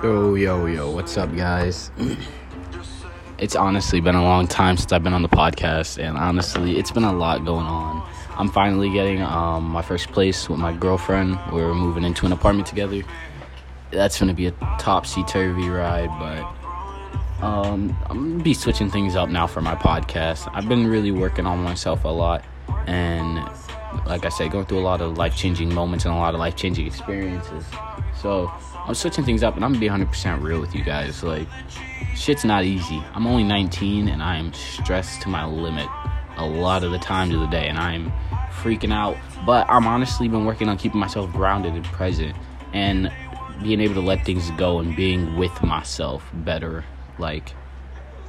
Yo, yo, yo, what's up, guys? it's honestly been a long time since I've been on the podcast, and honestly, it's been a lot going on. I'm finally getting um, my first place with my girlfriend. We're moving into an apartment together. That's gonna be a topsy turvy ride, but um, I'm gonna be switching things up now for my podcast. I've been really working on myself a lot, and like I said, going through a lot of life changing moments and a lot of life changing experiences. So I'm switching things up, and I'm gonna be 100% real with you guys. Like, shit's not easy. I'm only 19, and I'm stressed to my limit a lot of the times of the day, and I'm freaking out. But I'm honestly been working on keeping myself grounded and present, and being able to let things go and being with myself better. Like,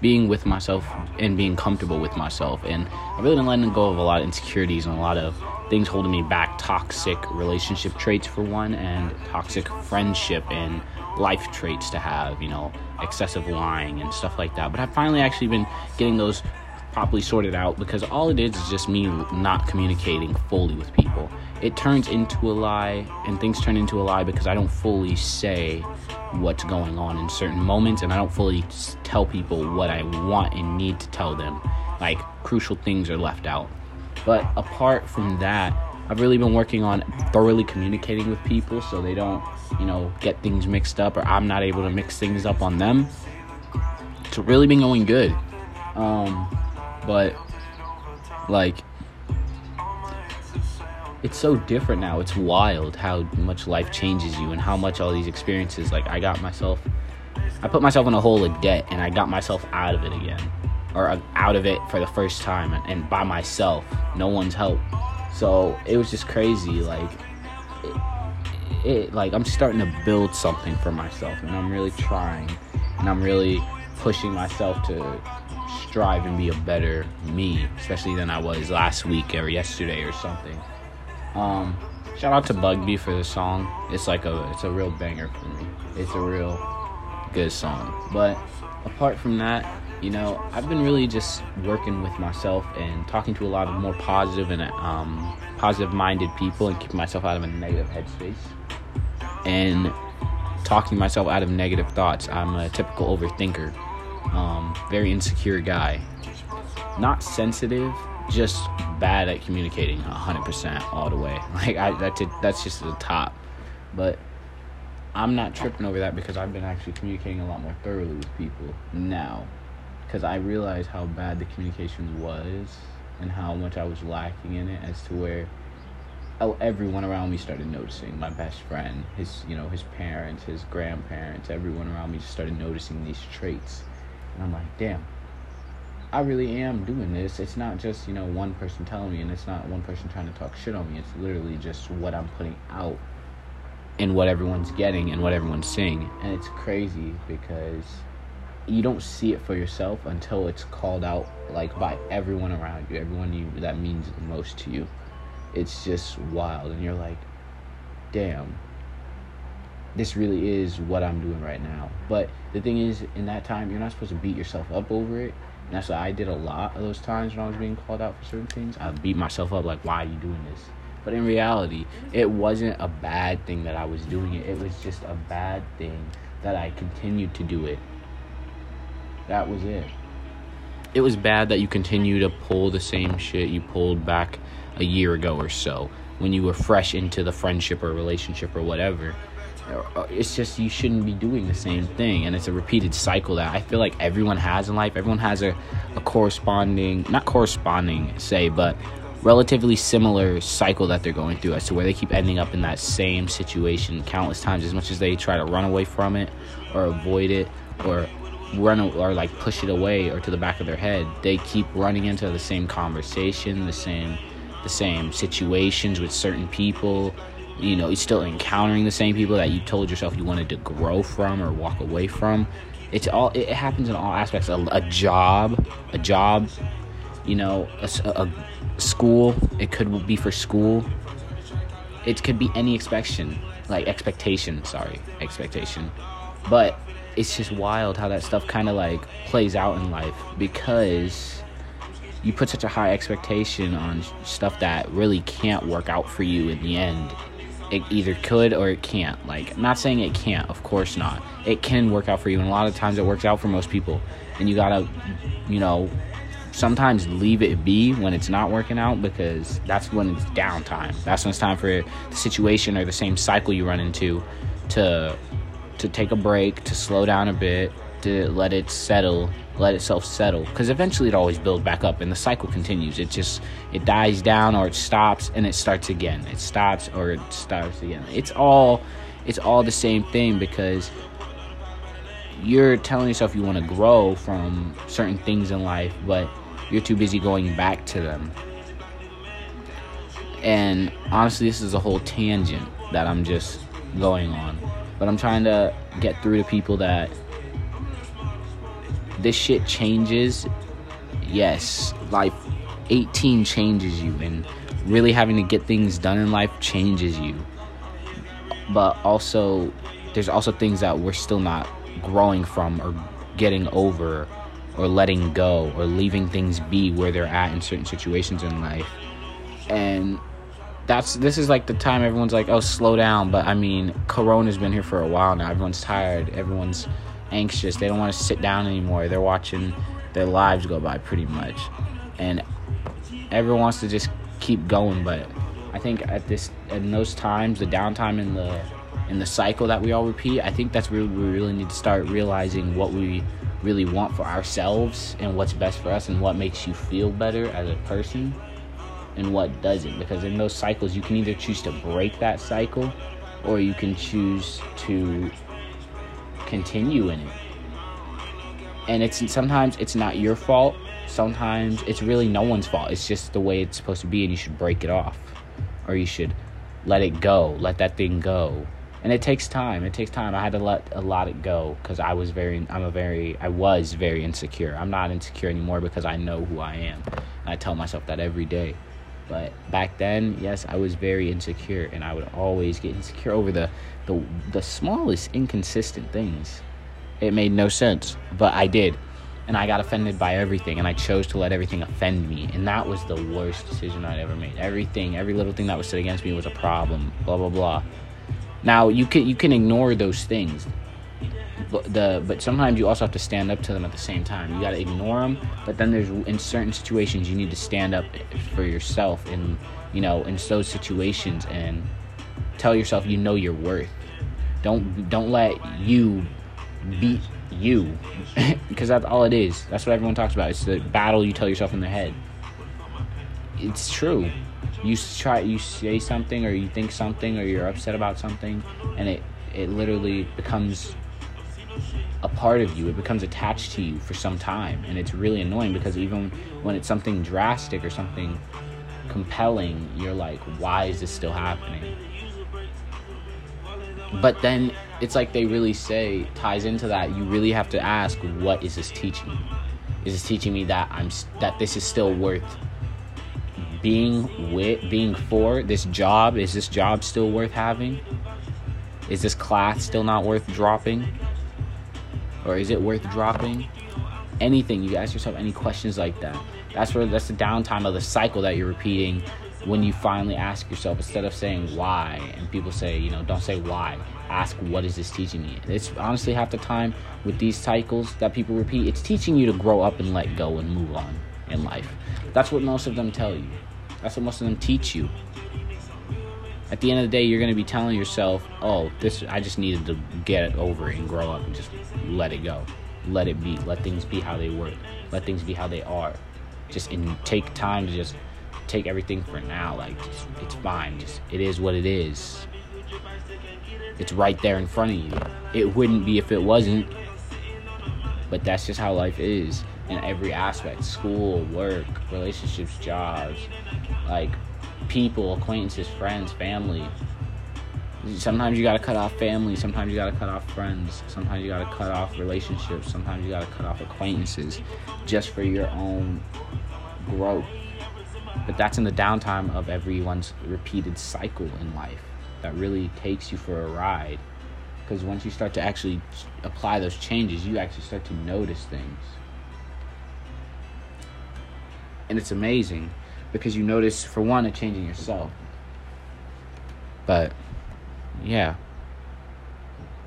being with myself and being comfortable with myself. And I've really been letting go of a lot of insecurities and a lot of things holding me back toxic relationship traits, for one, and toxic friendship and life traits to have, you know, excessive lying and stuff like that. But I've finally actually been getting those properly sorted out because all it is is just me not communicating fully with people. It turns into a lie, and things turn into a lie because I don't fully say what's going on in certain moments, and I don't fully tell people what I want and need to tell them. Like, crucial things are left out. But apart from that, I've really been working on thoroughly communicating with people so they don't, you know, get things mixed up or I'm not able to mix things up on them. It's really been going good. Um, but like it's so different now. It's wild how much life changes you and how much all these experiences like I got myself I put myself in a hole of debt and I got myself out of it again or uh, out of it for the first time and, by myself. No one's help. So it was just crazy like it, it like I'm starting to build something for myself and I'm really trying and I'm really pushing myself to strive and be a better me, especially than I was last week or yesterday or something. Um, shout out to Bugbee for the song. It's like a it's a real banger for me. It's a real good song. But apart from that, you know, I've been really just working with myself and talking to a lot of more positive and um, positive minded people and keeping myself out of a negative headspace and talking myself out of negative thoughts. I'm a typical overthinker um, very insecure guy. Not sensitive, just bad at communicating 100% all the way. Like I that's that's just the top. But I'm not tripping over that because I've been actually communicating a lot more thoroughly with people now because I realized how bad the communication was and how much I was lacking in it as to where everyone around me started noticing my best friend his you know his parents his grandparents everyone around me just started noticing these traits and I'm like, damn, I really am doing this. It's not just, you know, one person telling me and it's not one person trying to talk shit on me. It's literally just what I'm putting out and what everyone's getting and what everyone's seeing. And it's crazy because you don't see it for yourself until it's called out like by everyone around you, everyone you that means the most to you. It's just wild and you're like, damn, this really is what I'm doing right now. But the thing is, in that time, you're not supposed to beat yourself up over it. And that's what I did a lot of those times when I was being called out for certain things. I beat myself up like, why are you doing this? But in reality, it wasn't a bad thing that I was doing it. It was just a bad thing that I continued to do it. That was it. It was bad that you continue to pull the same shit you pulled back a year ago or so when you were fresh into the friendship or relationship or whatever Uh, it's just you shouldn't be doing the same thing and it's a repeated cycle that i feel like everyone has in life. Everyone has a, a corresponding not corresponding say but relatively similar cycle that they're going through as to where they keep ending up in that same situation countless times as much as they try to run away from it or avoid it or run or like push it away or to the back of their head they keep running into the same conversation the same the same situations with certain people you know, you're still encountering the same people that you told yourself you wanted to grow from or walk away from. It's all it happens in all aspects. A, a job, a job, you know, a, a, school. It could be for school. It could be any expectation, like expectation. Sorry, expectation. But it's just wild how that stuff kind of like plays out in life because you put such a high expectation on stuff that really can't work out for you in the end it either could or it can't. Like, I'm not saying it can't, of course not. It can work out for you, and a lot of times it works out for most people. And you gotta, you know, sometimes leave it be when it's not working out because that's when it's downtime. That's when it's time for the situation or the same cycle you run into to to take a break, to slow down a bit, to let it settle, let itself settle because eventually it always builds back up and the cycle continues. It just it dies down or it stops and it starts again. It stops or it starts again. It's all it's all the same thing because you're telling yourself you want to grow from certain things in life, but you're too busy going back to them. And honestly, this is a whole tangent that I'm just going on. But I'm trying to get through to people that this shit changes. Yes, life 18 changes you, and really having to get things done in life changes you. But also, there's also things that we're still not growing from or getting over or letting go or leaving things be where they're at in certain situations in life. And that's this is like the time everyone's like, "Oh, slow down." But I mean, corona's been here for a while now. Everyone's tired. Everyone's anxious. They don't want to sit down anymore. They're watching their lives go by pretty much. And everyone wants to just keep going, but I think at this in those times, the downtime in the in the cycle that we all repeat, I think that's where we really need to start realizing what we really want for ourselves and what's best for us and what makes you feel better as a person and what doesn't. Because in those cycles, you can either choose to break that cycle or you can choose to continue in it. And it's sometimes it's not your fault. Sometimes it's really no one's fault. It's just the way it's supposed to be, and you should break it off, or you should let it go. Let that thing go and it takes time. It takes time. I had to let a lot it go because I was very, I'm a very, I was very insecure. I'm not insecure anymore because I know who I am. And I tell myself that every day. But back then, yes, I was very insecure, and I would always get insecure over the, the, the smallest inconsistent things. It made no sense, but I did, and I got offended by everything, and I chose to let everything offend me, and that was the worst decision I'd ever made. Everything, every little thing that was said against me was a problem. Blah blah blah. Now you can you can ignore those things, the but sometimes you also have to stand up to them at the same time. You got to ignore them, but then there's in certain situations you need to stand up for yourself, and you know in those situations and tell yourself you know your worth. Don't don't let you beat you because that's all it is. That's what everyone talks about. It's the battle you tell yourself in the head. It's true you try you say something or you think something or you're upset about something and it it literally becomes a part of you it becomes attached to you for some time. And it's really annoying because even when it's something drastic or something compelling you're like why is this still happening? But then it's like they really say ties into that you really have to ask what is this teaching me? Is this teaching me that i'm that this is still worth being with being for? This job is this job still worth having? Is this class still not worth dropping or is it worth dropping? Anything. You ask yourself any questions like that. That's where that's the downtime of the cycle that you're repeating when you finally ask yourself instead of saying why and people say you know don't say why. Ask what is this teaching me? It's honestly half the time with these cycles that people repeat it's teaching you to grow up and let go and move on in life. That's what most of them tell you. That's what most of them teach you. At the end of the day, you're going to be telling yourself, "Oh, this I just needed to get it over and grow up and just let it go, let it be, let things be how they were, let things be how they are." Just and take time to just take everything for now. Like just, it's fine. Just it is what it is. It's right there in front of you. It wouldn't be if it wasn't. But that's just how life is in every aspect school, work, relationships, jobs, like people, acquaintances, friends, family. Sometimes you gotta cut off family, sometimes you gotta cut off friends, sometimes you gotta cut off relationships, sometimes you gotta cut off acquaintances just for your own growth. But that's in the downtime of everyone's repeated cycle in life that really takes you for a ride. Because once you start to actually apply those changes, you actually start to notice things and it's amazing because you notice for one a change in yourself. But yeah